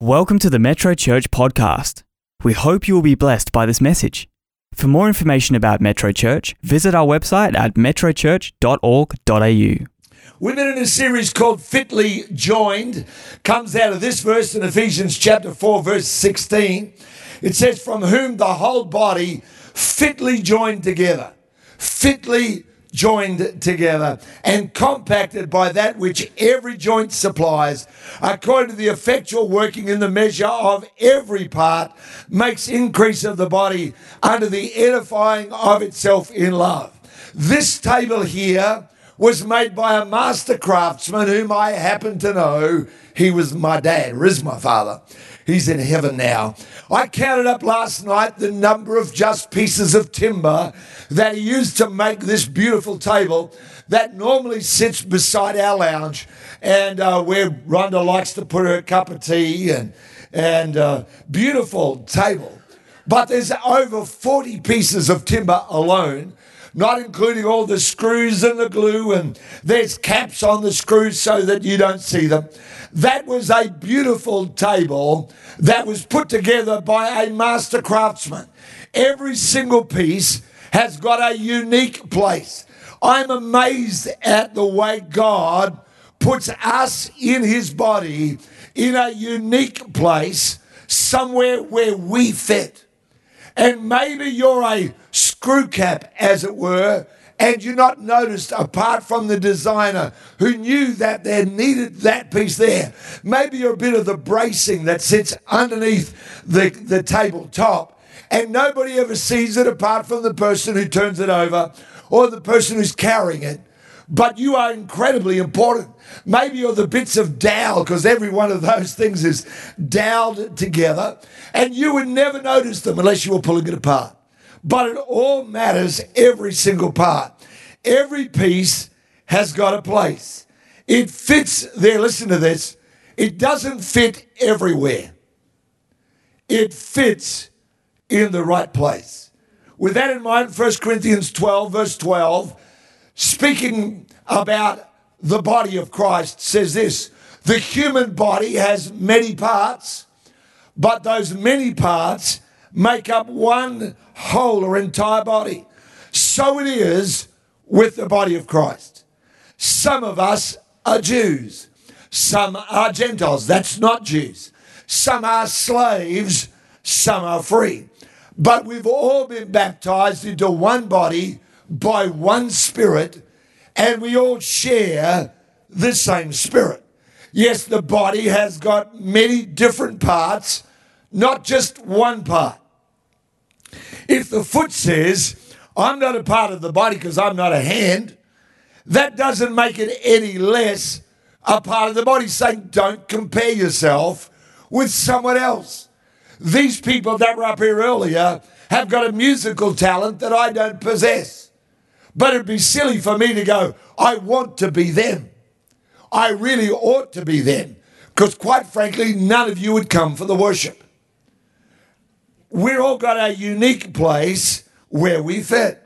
Welcome to the Metro Church podcast. We hope you will be blessed by this message. For more information about Metro Church, visit our website at metrochurch.org.au. We've been in a series called Fitly Joined. Comes out of this verse in Ephesians chapter 4, verse 16. It says, From whom the whole body fitly joined together. Fitly joined together and compacted by that which every joint supplies, according to the effectual working in the measure of every part, makes increase of the body under the edifying of itself in love. This table here was made by a master craftsman whom I happen to know. He was my dad, or is my father. He's in heaven now. I counted up last night the number of just pieces of timber that he used to make this beautiful table that normally sits beside our lounge and uh, where Rhonda likes to put her cup of tea and, and uh, beautiful table. But there's over 40 pieces of timber alone not including all the screws and the glue, and there's caps on the screws so that you don't see them. That was a beautiful table that was put together by a master craftsman. Every single piece has got a unique place. I'm amazed at the way God puts us in his body in a unique place, somewhere where we fit. And maybe you're a screw cap, as it were, and you're not noticed apart from the designer who knew that there needed that piece there. Maybe you're a bit of the bracing that sits underneath the, the tabletop, and nobody ever sees it apart from the person who turns it over or the person who's carrying it. But you are incredibly important. Maybe you're the bits of dowel, because every one of those things is doweled together, and you would never notice them unless you were pulling it apart. But it all matters, every single part. Every piece has got a place. It fits there. Listen to this. It doesn't fit everywhere, it fits in the right place. With that in mind, 1 Corinthians 12, verse 12, speaking about the body of Christ, says this The human body has many parts, but those many parts make up one whole or entire body. So it is with the body of Christ. Some of us are Jews, some are Gentiles. That's not Jews. Some are slaves, some are free. But we've all been baptized into one body by one spirit, and we all share the same spirit. Yes, the body has got many different parts, not just one part. If the foot says, I'm not a part of the body because I'm not a hand, that doesn't make it any less a part of the body. Saying, don't compare yourself with someone else. These people that were up here earlier have got a musical talent that I don't possess. But it'd be silly for me to go, I want to be them. I really ought to be them. Because quite frankly, none of you would come for the worship we're all got a unique place where we fit.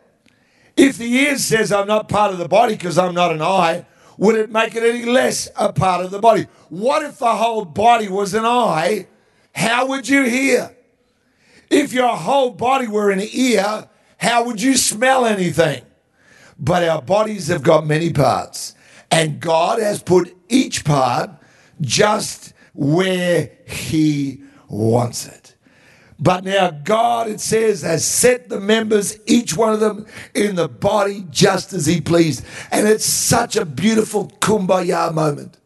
If the ear says I'm not part of the body because I'm not an eye, would it make it any less a part of the body? What if the whole body was an eye? How would you hear? If your whole body were an ear, how would you smell anything? But our bodies have got many parts, and God has put each part just where He wants it. But now God, it says, has set the members, each one of them, in the body just as He pleased. And it's such a beautiful kumbaya moment.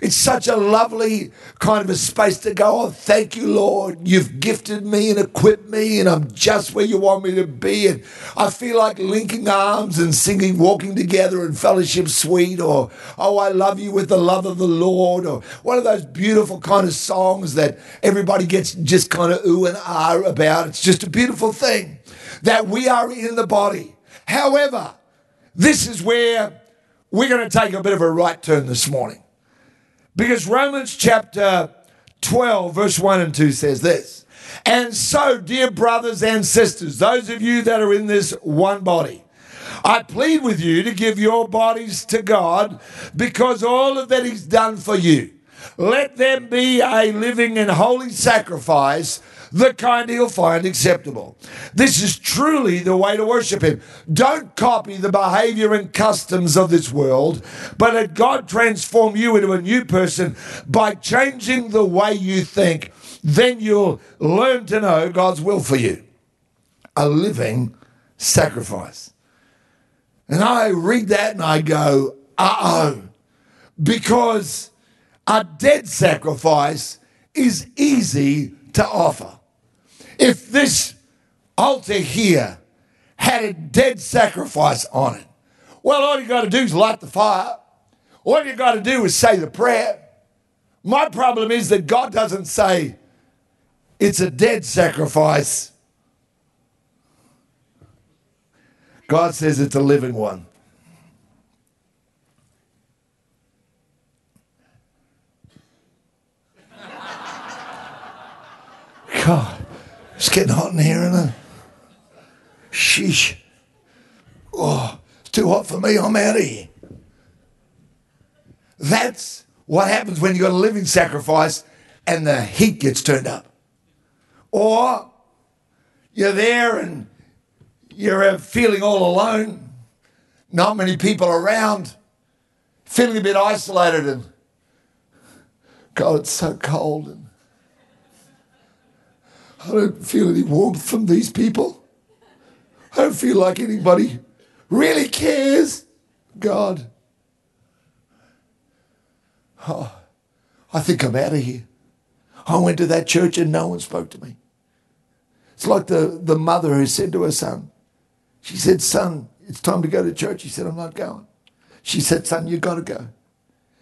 It's such a lovely kind of a space to go, oh, thank you, Lord. You've gifted me and equipped me, and I'm just where you want me to be. And I feel like linking arms and singing Walking Together in Fellowship Suite, or Oh, I Love You with the Love of the Lord, or one of those beautiful kind of songs that everybody gets just kind of ooh and ah about. It's just a beautiful thing that we are in the body. However, this is where we're going to take a bit of a right turn this morning. Because Romans chapter 12, verse 1 and 2 says this. And so, dear brothers and sisters, those of you that are in this one body, I plead with you to give your bodies to God because all of that He's done for you. Let them be a living and holy sacrifice, the kind he'll find acceptable. This is truly the way to worship him. Don't copy the behavior and customs of this world, but let God transform you into a new person by changing the way you think. Then you'll learn to know God's will for you. A living sacrifice. And I read that and I go, uh oh, because a dead sacrifice is easy to offer. If this altar here had a dead sacrifice on it, well, all you got to do is light the fire. All you got to do is say the prayer. My problem is that God doesn't say it's a dead sacrifice. God says it's a living one. God, it's getting hot in here, isn't it? Sheesh. Oh, it's too hot for me. I'm out of here. That's what happens when you've got a living sacrifice and the heat gets turned up. Or you're there and you're feeling all alone, not many people around, feeling a bit isolated, and God, it's so cold. And I don't feel any warmth from these people. I don't feel like anybody really cares. God. Oh, I think I'm out of here. I went to that church and no one spoke to me. It's like the, the mother who said to her son, she said, Son, it's time to go to church. He said, I'm not going. She said, Son, you've got to go.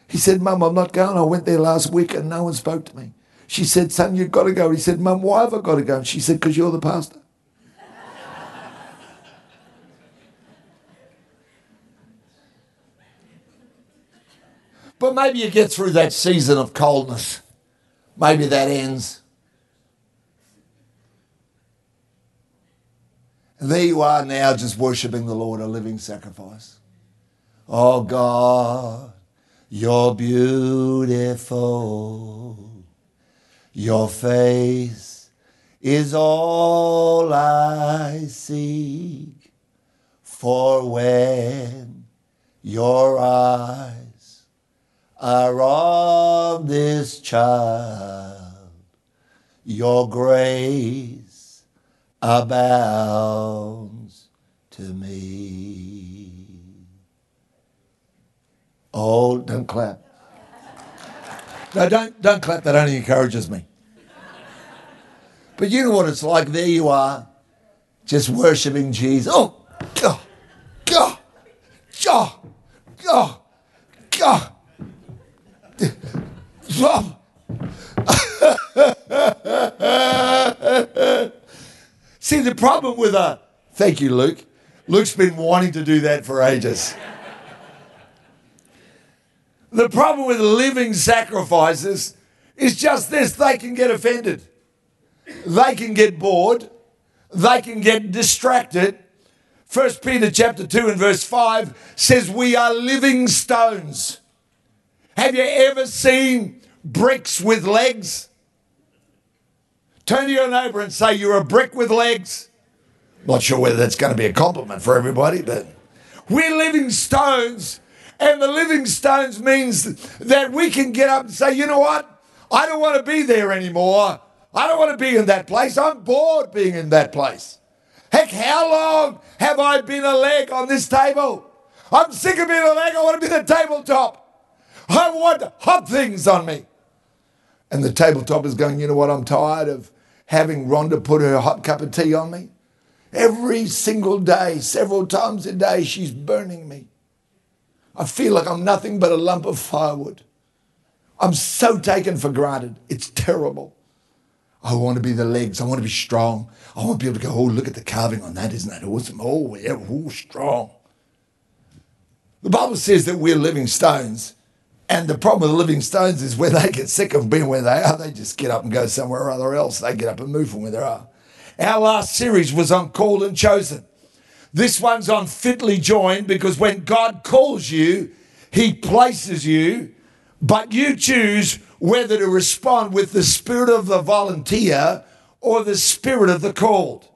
He said, Mum, I'm not going. I went there last week and no one spoke to me. She said, Son, you've got to go. He said, Mum, why have I got to go? And she said, Because you're the pastor. but maybe you get through that season of coldness. Maybe that ends. And there you are now just worshiping the Lord, a living sacrifice. Oh God, you're beautiful. Your face is all I seek. For when your eyes are on this child, your grace abounds to me. Oh, don't clap. No, don't, don't clap. That only encourages me. But you know what it's like. There you are, just worshiping Jesus. Oh, God, God, God, God, God. See, the problem with a. Thank you, Luke. Luke's been wanting to do that for ages. The problem with living sacrifices is just this they can get offended, they can get bored, they can get distracted. First Peter chapter 2 and verse 5 says, We are living stones. Have you ever seen bricks with legs? Turn to your neighbor and say, You're a brick with legs. Not sure whether that's going to be a compliment for everybody, but we're living stones and the living stones means that we can get up and say, you know what? I don't want to be there anymore. I don't want to be in that place. I'm bored being in that place. Heck, how long have I been a leg on this table? I'm sick of being a leg. I want to be the tabletop. I want hot things on me. And the tabletop is going, you know what? I'm tired of having Rhonda put her hot cup of tea on me. Every single day, several times a day, she's burning me. I feel like I'm nothing but a lump of firewood. I'm so taken for granted. It's terrible. I want to be the legs. I want to be strong. I want to be able to go, oh, look at the carving on that. Isn't that awesome? Oh, yeah, oh, strong. The Bible says that we're living stones. And the problem with living stones is when they get sick of being where they are, they just get up and go somewhere or other else. They get up and move from where they are. Our last series was on called and chosen. This one's on fitly joined because when God calls you, he places you, but you choose whether to respond with the spirit of the volunteer or the spirit of the called.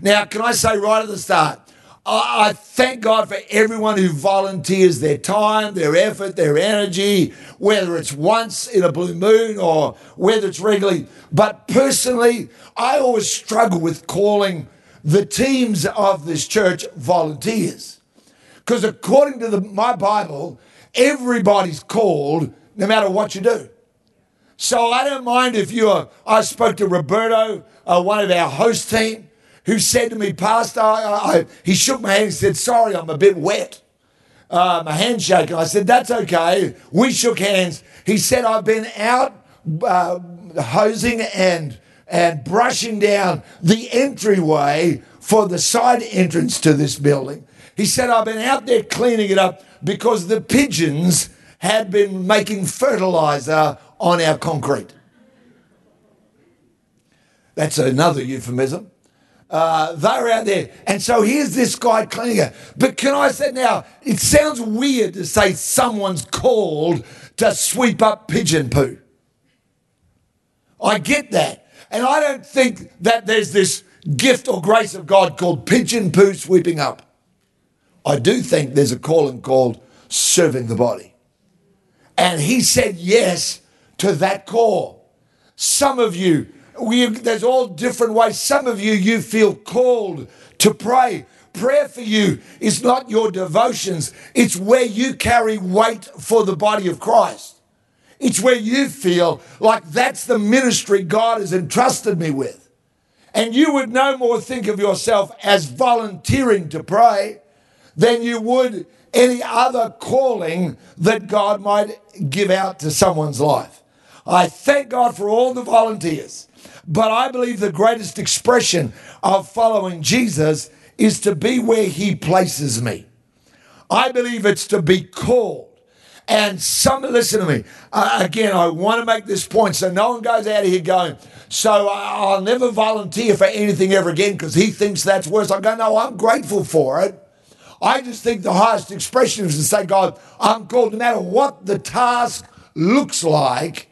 Now, can I say right at the start, I, I thank God for everyone who volunteers their time, their effort, their energy, whether it's once in a blue moon or whether it's regularly. But personally, I always struggle with calling the teams of this church volunteers. Because according to the, my Bible, everybody's called no matter what you do. So I don't mind if you're, I spoke to Roberto, uh, one of our host team, who said to me, Pastor, I, I, he shook my hand and said, Sorry, I'm a bit wet. Uh, my handshake. I said, That's okay. We shook hands. He said, I've been out uh, hosing and, and brushing down the entryway for the side entrance to this building. He said, I've been out there cleaning it up because the pigeons had been making fertilizer on our concrete. That's another euphemism. Uh, they're out there. And so here's this guy cleaning it. But can I say now, it sounds weird to say someone's called to sweep up pigeon poo. I get that. And I don't think that there's this gift or grace of God called pigeon poo sweeping up. I do think there's a calling called serving the body. And he said yes to that call. Some of you, we, there's all different ways. Some of you, you feel called to pray. Prayer for you is not your devotions, it's where you carry weight for the body of Christ. It's where you feel like that's the ministry God has entrusted me with. And you would no more think of yourself as volunteering to pray than you would any other calling that God might give out to someone's life. I thank God for all the volunteers, but I believe the greatest expression of following Jesus is to be where He places me. I believe it's to be called. And some, listen to me. Uh, again, I want to make this point so no one goes out of here going, so I'll never volunteer for anything ever again because he thinks that's worse. I go, no, I'm grateful for it. I just think the highest expression is to say, God, I'm called no matter what the task looks like.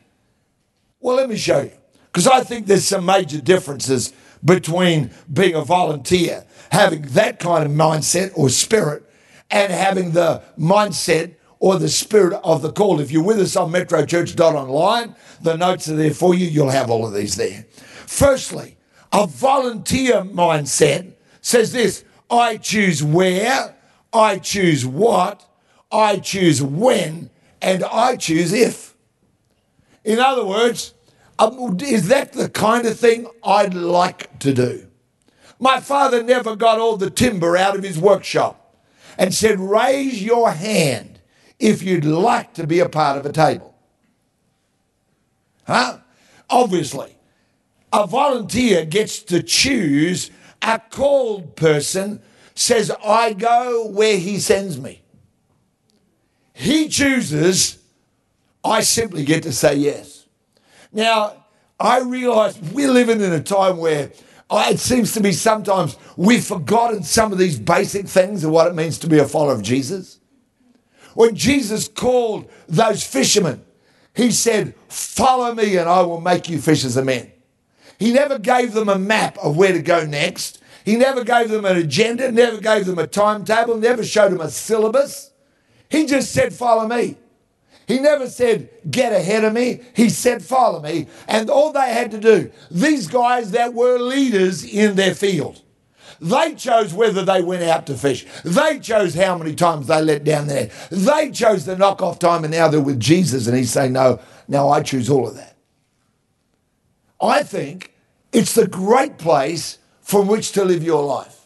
Well, let me show you. Because I think there's some major differences between being a volunteer, having that kind of mindset or spirit, and having the mindset or the spirit of the call. If you're with us on metrochurch.online, the notes are there for you. You'll have all of these there. Firstly, a volunteer mindset says this I choose where, I choose what, I choose when, and I choose if. In other words, um, is that the kind of thing I'd like to do? My father never got all the timber out of his workshop and said, Raise your hand if you'd like to be a part of a table. Huh? Obviously, a volunteer gets to choose a called person says, I go where he sends me. He chooses, I simply get to say yes. Now, I realize we're living in a time where uh, it seems to be sometimes we've forgotten some of these basic things of what it means to be a follower of Jesus. When Jesus called those fishermen, he said, Follow me and I will make you fishers of men. He never gave them a map of where to go next. He never gave them an agenda, never gave them a timetable, never showed them a syllabus. He just said, Follow me. He never said, Get ahead of me. He said, Follow me. And all they had to do, these guys that were leaders in their field, they chose whether they went out to fish. They chose how many times they let down there. They chose the knockoff time, and now they're with Jesus, and he's saying, No, now I choose all of that. I think it's the great place from which to live your life.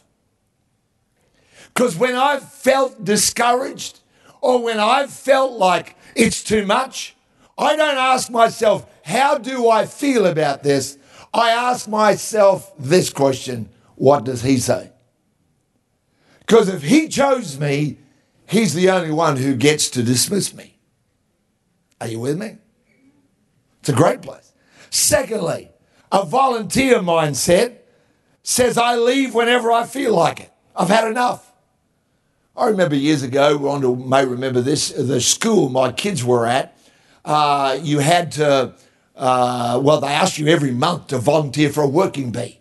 Because when I've felt discouraged or when I've felt like it's too much, I don't ask myself, how do I feel about this? I ask myself this question what does he say? Because if he chose me, he's the only one who gets to dismiss me. Are you with me? It's a great place. Secondly, a volunteer mindset says I leave whenever I feel like it. I've had enough. I remember years ago, Rhonda may remember this, the school my kids were at, uh, you had to, uh, well, they asked you every month to volunteer for a working bee.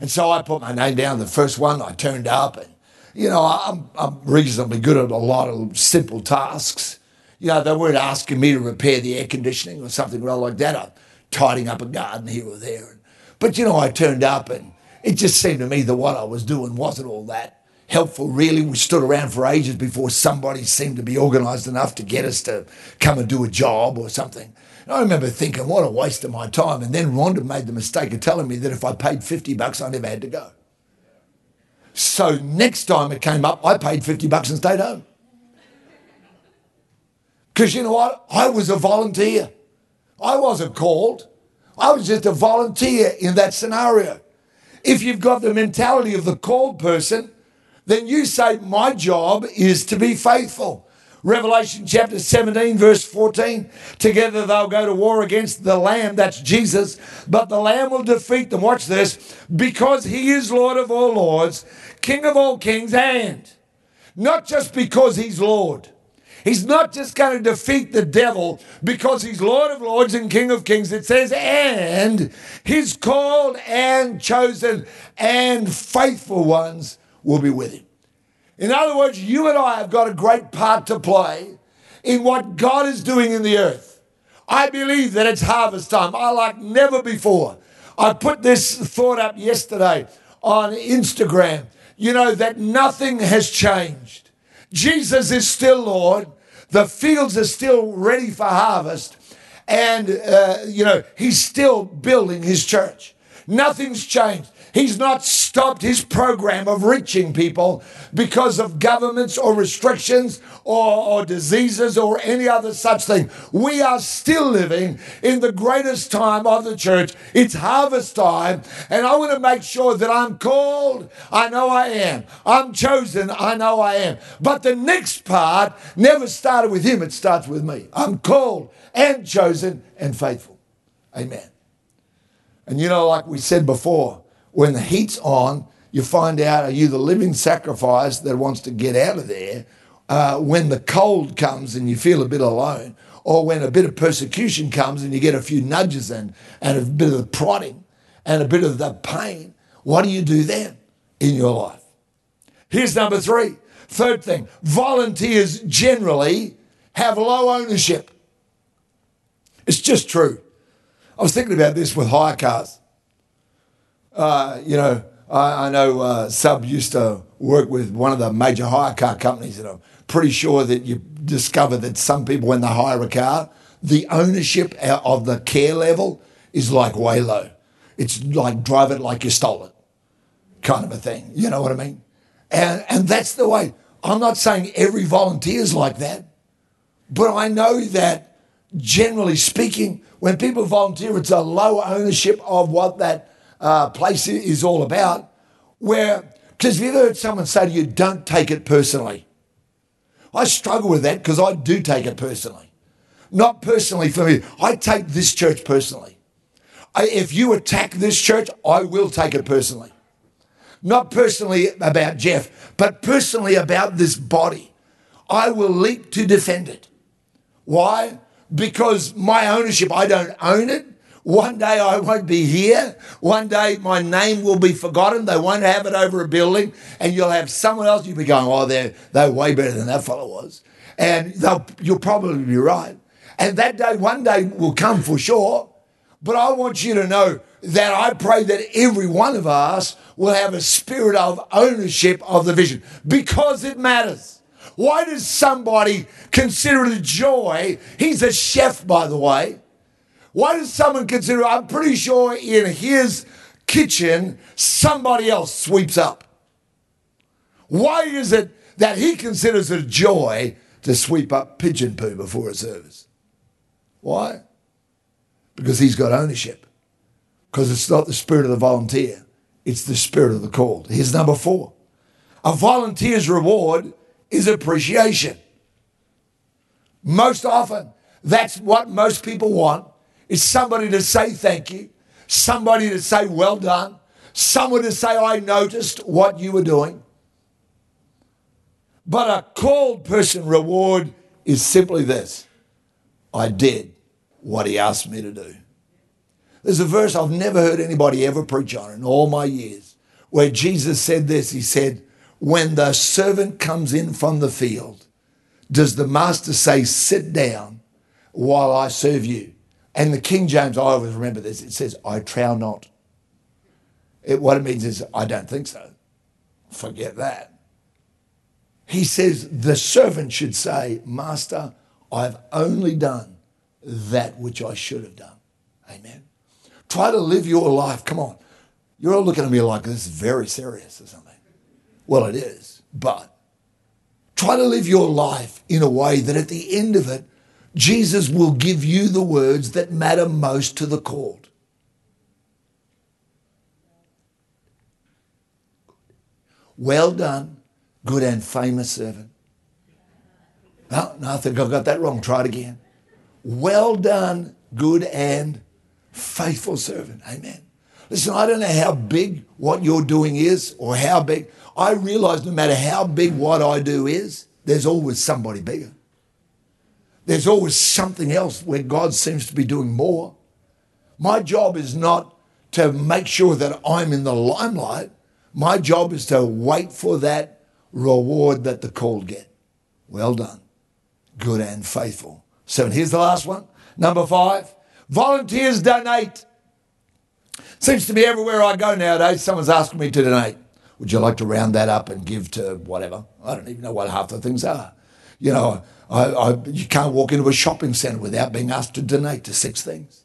And so I put my name down, the first one, I turned up, and, you know, I'm, I'm reasonably good at a lot of simple tasks. You know, they weren't asking me to repair the air conditioning or something like that. I'm tidying up a garden here or there. But, you know, I turned up and it just seemed to me that what I was doing wasn't all that helpful, really. We stood around for ages before somebody seemed to be organised enough to get us to come and do a job or something. And I remember thinking, what a waste of my time. And then Rhonda made the mistake of telling me that if I paid 50 bucks, I never had to go. So next time it came up, I paid 50 bucks and stayed home. Because you know what? I was a volunteer. I wasn't called. I was just a volunteer in that scenario. If you've got the mentality of the called person, then you say, My job is to be faithful. Revelation chapter 17, verse 14. Together they'll go to war against the Lamb, that's Jesus, but the Lamb will defeat them. Watch this, because he is Lord of all lords, King of all kings, and not just because he's Lord. He's not just going to defeat the devil because he's Lord of Lords and King of Kings. It says, and his called and chosen and faithful ones will be with him. In other words, you and I have got a great part to play in what God is doing in the earth. I believe that it's harvest time. I like never before. I put this thought up yesterday on Instagram. You know, that nothing has changed. Jesus is still Lord. The fields are still ready for harvest. And, uh, you know, he's still building his church. Nothing's changed. He's not stopped his program of reaching people because of governments or restrictions or, or, diseases or any other such thing. We are still living in the greatest time of the church. It's harvest time, and I want to make sure that I'm called. I know I am. I'm chosen. I know I am. But the next part never started with him, it starts with me. I'm called and chosen and faithful. Amen. And you know, like we said before, when the heat's on, you find out are you the living sacrifice that wants to get out of there? Uh, when the cold comes and you feel a bit alone, or when a bit of persecution comes and you get a few nudges and, and a bit of the prodding and a bit of the pain, what do you do then in your life? Here's number three. Third thing volunteers generally have low ownership. It's just true. I was thinking about this with hire cars. Uh, you know, I, I know uh, Sub used to work with one of the major hire car companies, and I'm pretty sure that you discover that some people, when they hire a car, the ownership of the care level is like way low. It's like drive it like you stole it, kind of a thing. You know what I mean? And and that's the way. I'm not saying every volunteer is like that, but I know that generally speaking, when people volunteer, it's a low ownership of what that uh, place is all about. Where, because have you ever heard someone say to you, don't take it personally? I struggle with that because I do take it personally. Not personally for me. I take this church personally. I, if you attack this church, I will take it personally. Not personally about Geoff, but personally about this body. I will leap to defend it. Why? Because my ownership, I don't own it. One day I won't be here. One day my name will be forgotten. They won't have it over a building, and you'll have someone else. You'll be going, "Oh, they're they're way better than that fellow was," and you'll probably be right. And that day, one day, will come for sure. But I want you to know that I pray that every one of us will have a spirit of ownership of the vision because it matters. Why does somebody consider it a joy? He's a chef, by the way. Why does someone consider? I'm pretty sure in his kitchen, somebody else sweeps up. Why is it that he considers it a joy to sweep up pigeon poo before a service? Why? Because he's got ownership. Because it's not the spirit of the volunteer, it's the spirit of the called. Here's number four a volunteer's reward is appreciation. Most often, that's what most people want is somebody to say thank you, somebody to say well done, someone to say, I noticed what you were doing. But a called person reward is simply this I did what he asked me to do. There's a verse I've never heard anybody ever preach on in all my years where Jesus said this. He said, When the servant comes in from the field, does the master say, Sit down while I serve you? And the King James, I always remember this, it says, I trow not. It, what it means is, I don't think so. Forget that. He says, the servant should say, Master, I've only done that which I should have done. Amen. Try to live your life. Come on. You're all looking at me like this is very serious or something. Well, it is. But try to live your life in a way that at the end of it, Jesus will give you the words that matter most to the called. Well done, good and famous servant. No, I think I've got that wrong. Try it again. Well done, good and faithful servant. Amen. Listen, I don't know how big what you're doing is or how big. I realize no matter how big what I do is, there's always somebody bigger. There's always something else where God seems to be doing more. My job is not to make sure that I'm in the limelight. My job is to wait for that reward that the called get. Well done, good and faithful. So here's the last one. Number five, volunteers donate. Seems to be everywhere I go nowadays, someone's asking me to donate. Would you like to round that up and give to whatever? I don't even know what half the things are. You know, I, I, you can't walk into a shopping centre without being asked to donate to six things.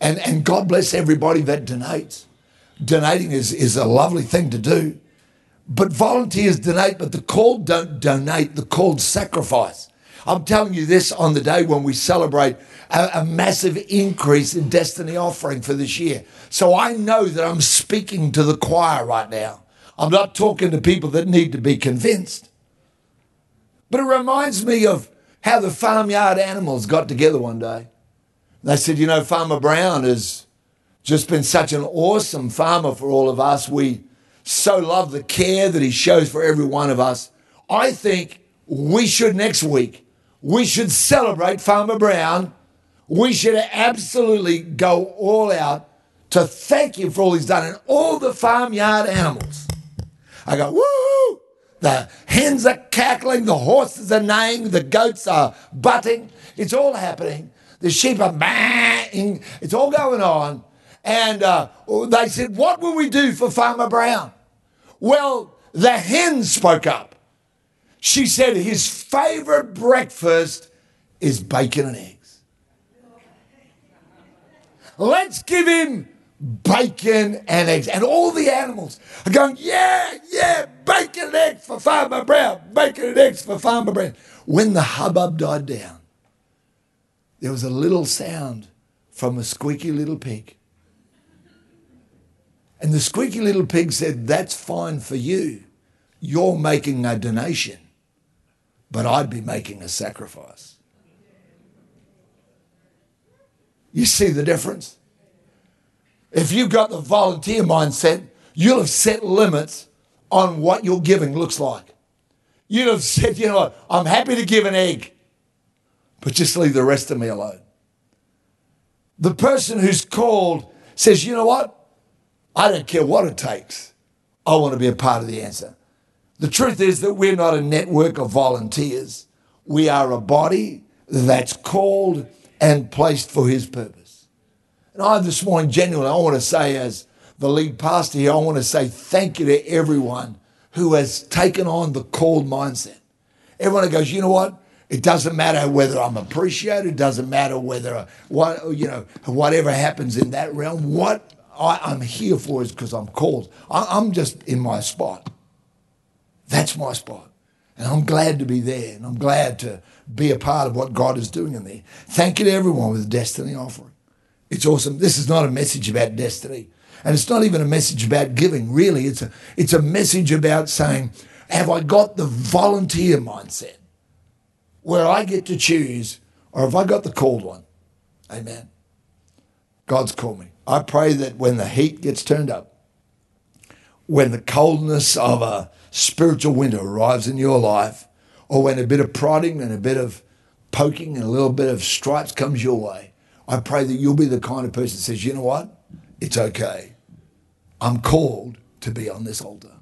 And, and God bless everybody that donates donating is, is a lovely thing to do. But volunteers donate, but the called don't donate, the called sacrifice. I'm telling you this on the day when we celebrate a, a, massive increase in destiny offering for this year. So I know that I'm speaking to the choir right now. I'm not talking to people that need to be convinced. But it reminds me of how the farmyard animals got together one day. They said, you know, Farmer Brown has just been such an awesome farmer for all of us. We so love the care that he shows for every one of us. I think we should next week, we should celebrate Farmer Brown. We should absolutely go all out to thank him for all he's done and all the farmyard animals. I go, woo! The hens are cackling, the horses are neighing, the goats are butting. It's all happening. The sheep are bang. It's all going on. And uh, they said, What will we do for Farmer Brown? Well, the hen spoke up. She said his favorite breakfast is bacon and eggs. Let's give him bacon and eggs. And all the animals are going, Yeah, yeah, bacon and eggs for Farmer Brown, bacon and eggs for Farmer Brown. When the hubbub died down, there was a little sound from a squeaky little pig. And the squeaky little pig said, That's fine for you. You're making a donation, but I'd be making a sacrifice. You see the difference? If you've got the volunteer mindset, you'll have set limits on what your giving looks like. You'd have said, you know what, I'm happy to give an egg, but just leave the rest of me alone. The person who's called says, you know what, I don't care what it takes. I want to be a part of the answer. The truth is that we're not a network of volunteers. We are a body that's called and placed for his purpose. And I this morning, genuinely, I want to say, as the lead pastor here, I want to say thank you to everyone who has taken on the called mindset. Everyone goes, you know what? It doesn't matter whether I'm appreciated. It doesn't matter whether what you know whatever happens in that realm. What I, am here for is because I'm called. I, I'm just in my spot. That's my spot. And I'm glad to be there. And I'm glad to be a part of what God is doing in there. Thank you to everyone with Destiny offering. It's awesome. This is not a message about destiny. And it's not even a message about giving, really. It's a, it's a message about saying, have I got the volunteer mindset where I get to choose, or have I got the called one? Amen. God's called me. I pray that when the heat gets turned up, when the coldness of a spiritual winter arrives in your life, or when a bit of prodding and a bit of poking and a little bit of stripes comes your way, I pray that you'll be the kind of person that says, you know what? It's okay. I'm called to be on this altar.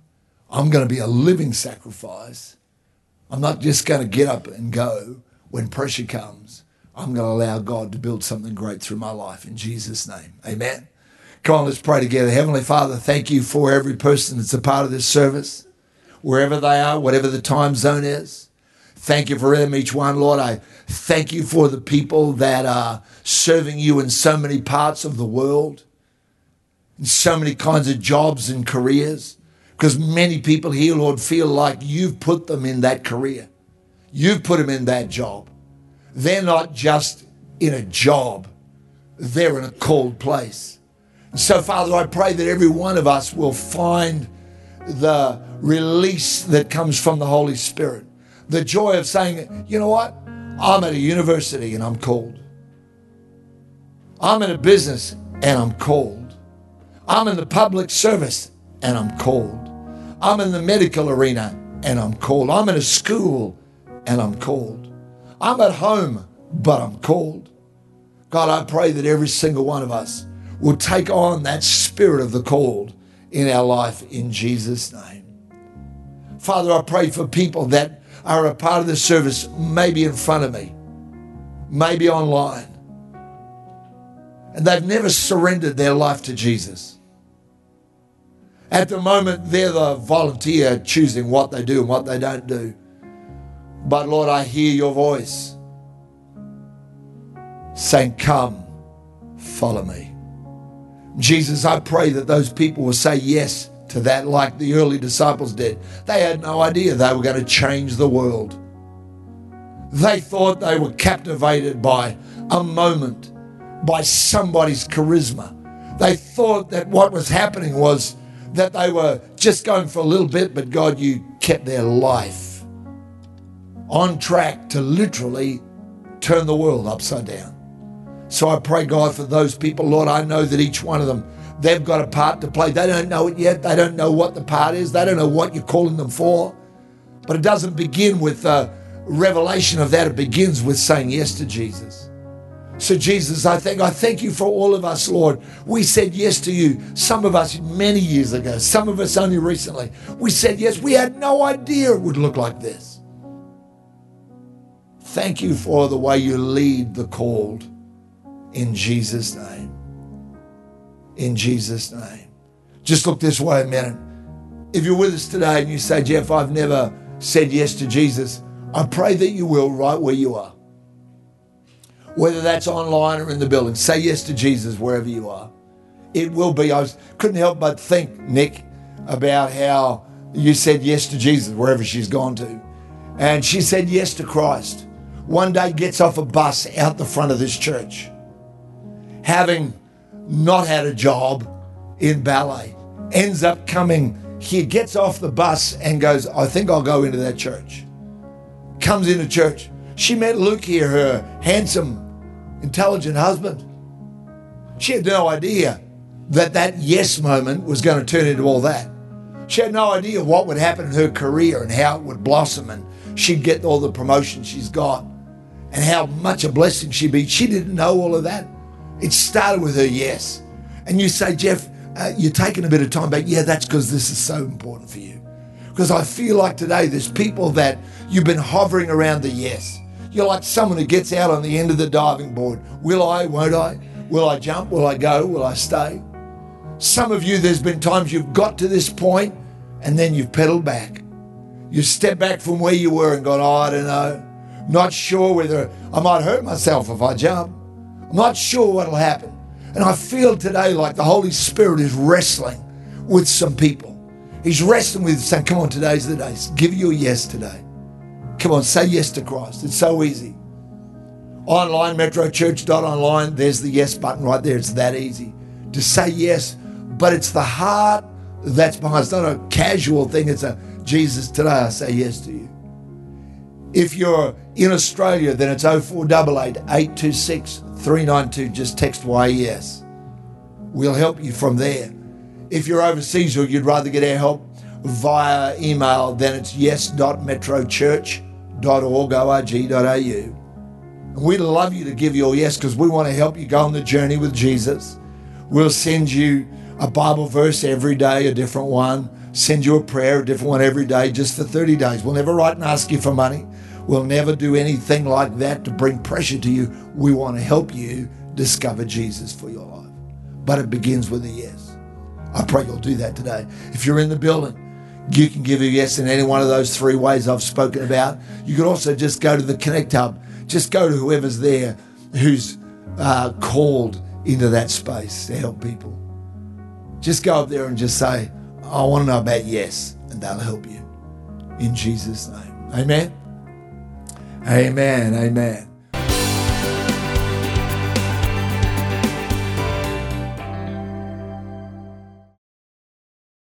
I'm going to be a living sacrifice. I'm not just going to get up and go when pressure comes. I'm going to allow God to build something great through my life in Jesus' name. Amen. Come on, let's pray together. Heavenly Father, thank you for every person that's a part of this service, wherever they are, whatever the time zone is. Thank you for them, each one, Lord. I thank you for the people that are serving you in so many parts of the world, in so many kinds of jobs and careers, because many people here, Lord, feel like you've put them in that career. You've put them in that job. They're not just in a job, they're in a called place. So, Father, I pray that every one of us will find the release that comes from the Holy Spirit. The joy of saying, you know what? I'm at a university and I'm called. I'm in a business and I'm called. I'm in the public service and I'm called. I'm in the medical arena and I'm called. I'm in a school and I'm called. I'm at home, but I'm called. God, I pray that every single one of us will take on that spirit of the called in our life in Jesus' name. Father, I pray for people that are a part of the service, maybe in front of me, maybe online, and they've never surrendered their life to Jesus. At the moment, they're the volunteer choosing what they do and what they don't do. But Lord, I hear your voice saying, Come, follow me. Jesus, I pray that those people will say yes to that like the early disciples did. They had no idea they were going to change the world. They thought they were captivated by a moment, by somebody's charisma. They thought that what was happening was that they were just going for a little bit, but God, you kept their life on track to literally turn the world upside down. So I pray, God, for those people, Lord, I know that each one of them, they've got a part to play. They don't know it yet. They don't know what the part is. They don't know what you're calling them for. But it doesn't begin with a revelation of that. It begins with saying yes to Jesus. So, Jesus, I thank I thank you for all of us, Lord. We said yes to you. Some of us many years ago, some of us only recently. We said yes. We had no idea it would look like this. Thank you for the way you lead the called in Jesus' name. In Jesus' name. Just look this way a minute. If you're with us today and you say, Geoff, I've never said yes to Jesus, I pray that you will right where you are. Whether that's online or in the building, say yes to Jesus wherever you are. It will be. I was, couldn't help but think, Nick, about how you said yes to Jesus wherever she's gone to. And she said yes to Christ. One day gets off a bus out the front of this church having not had a job in ballet, ends up coming here, gets off the bus and goes, I think I'll go into that church. Comes into church. She met Luke here, her handsome, intelligent husband. She had no idea that that yes moment was going to turn into all that. She had no idea what would happen in her career and how it would blossom and she'd get all the promotion she's got and how much a blessing she'd be. She didn't know all of that. It started with her yes. And you say, Geoff, uh, you're taking a bit of time back. Yeah, that's because this is so important for you. Because I feel like today there's people that you've been hovering around the yes. You're like someone who gets out on the end of the diving board. Will I? Won't I? Will I jump? Will I go? Will I stay? Some of you, there's been times you've got to this point and then you've pedaled back. You step back from where you were and gone, oh, I don't know. Not sure whether I might hurt myself if I jump. Not sure what'll happen. And I feel today like the Holy Spirit is wrestling with some people. He's wrestling with saying, Come on, today's the day. Give you a yes today. Come on, say yes to Christ. It's so easy. Online, metrochurch.online, there's the yes button right there. It's that easy to say yes, but it's the heart that's behind. It's not a casual thing. It's a Jesus, today I say yes to you. If you're in Australia, then it's 0488 826 392. Just text YES. We'll help you from there. If you're overseas or you'd rather get our help via email, then it's yes.metrochurch.org.au. We'd love you to give your yes because we want to help you go on the journey with Jesus. We'll send you a Bible verse every day, a different one. Send you a prayer, a different one every day, just for 30 days. We'll never write and ask you for money. We'll never do anything like that to bring pressure to you. We want to help you discover Jesus for your life. But it begins with a yes. I pray you'll do that today. If you're in the building, you can give a yes in any one of those three ways I've spoken about. You could also just go to the Connect Hub. Just go to whoever's there who's uh, called into that space to help people. Just go up there and just say, I want to know about yes, and they'll help you. In Jesus' name. Amen. Amen. Amen.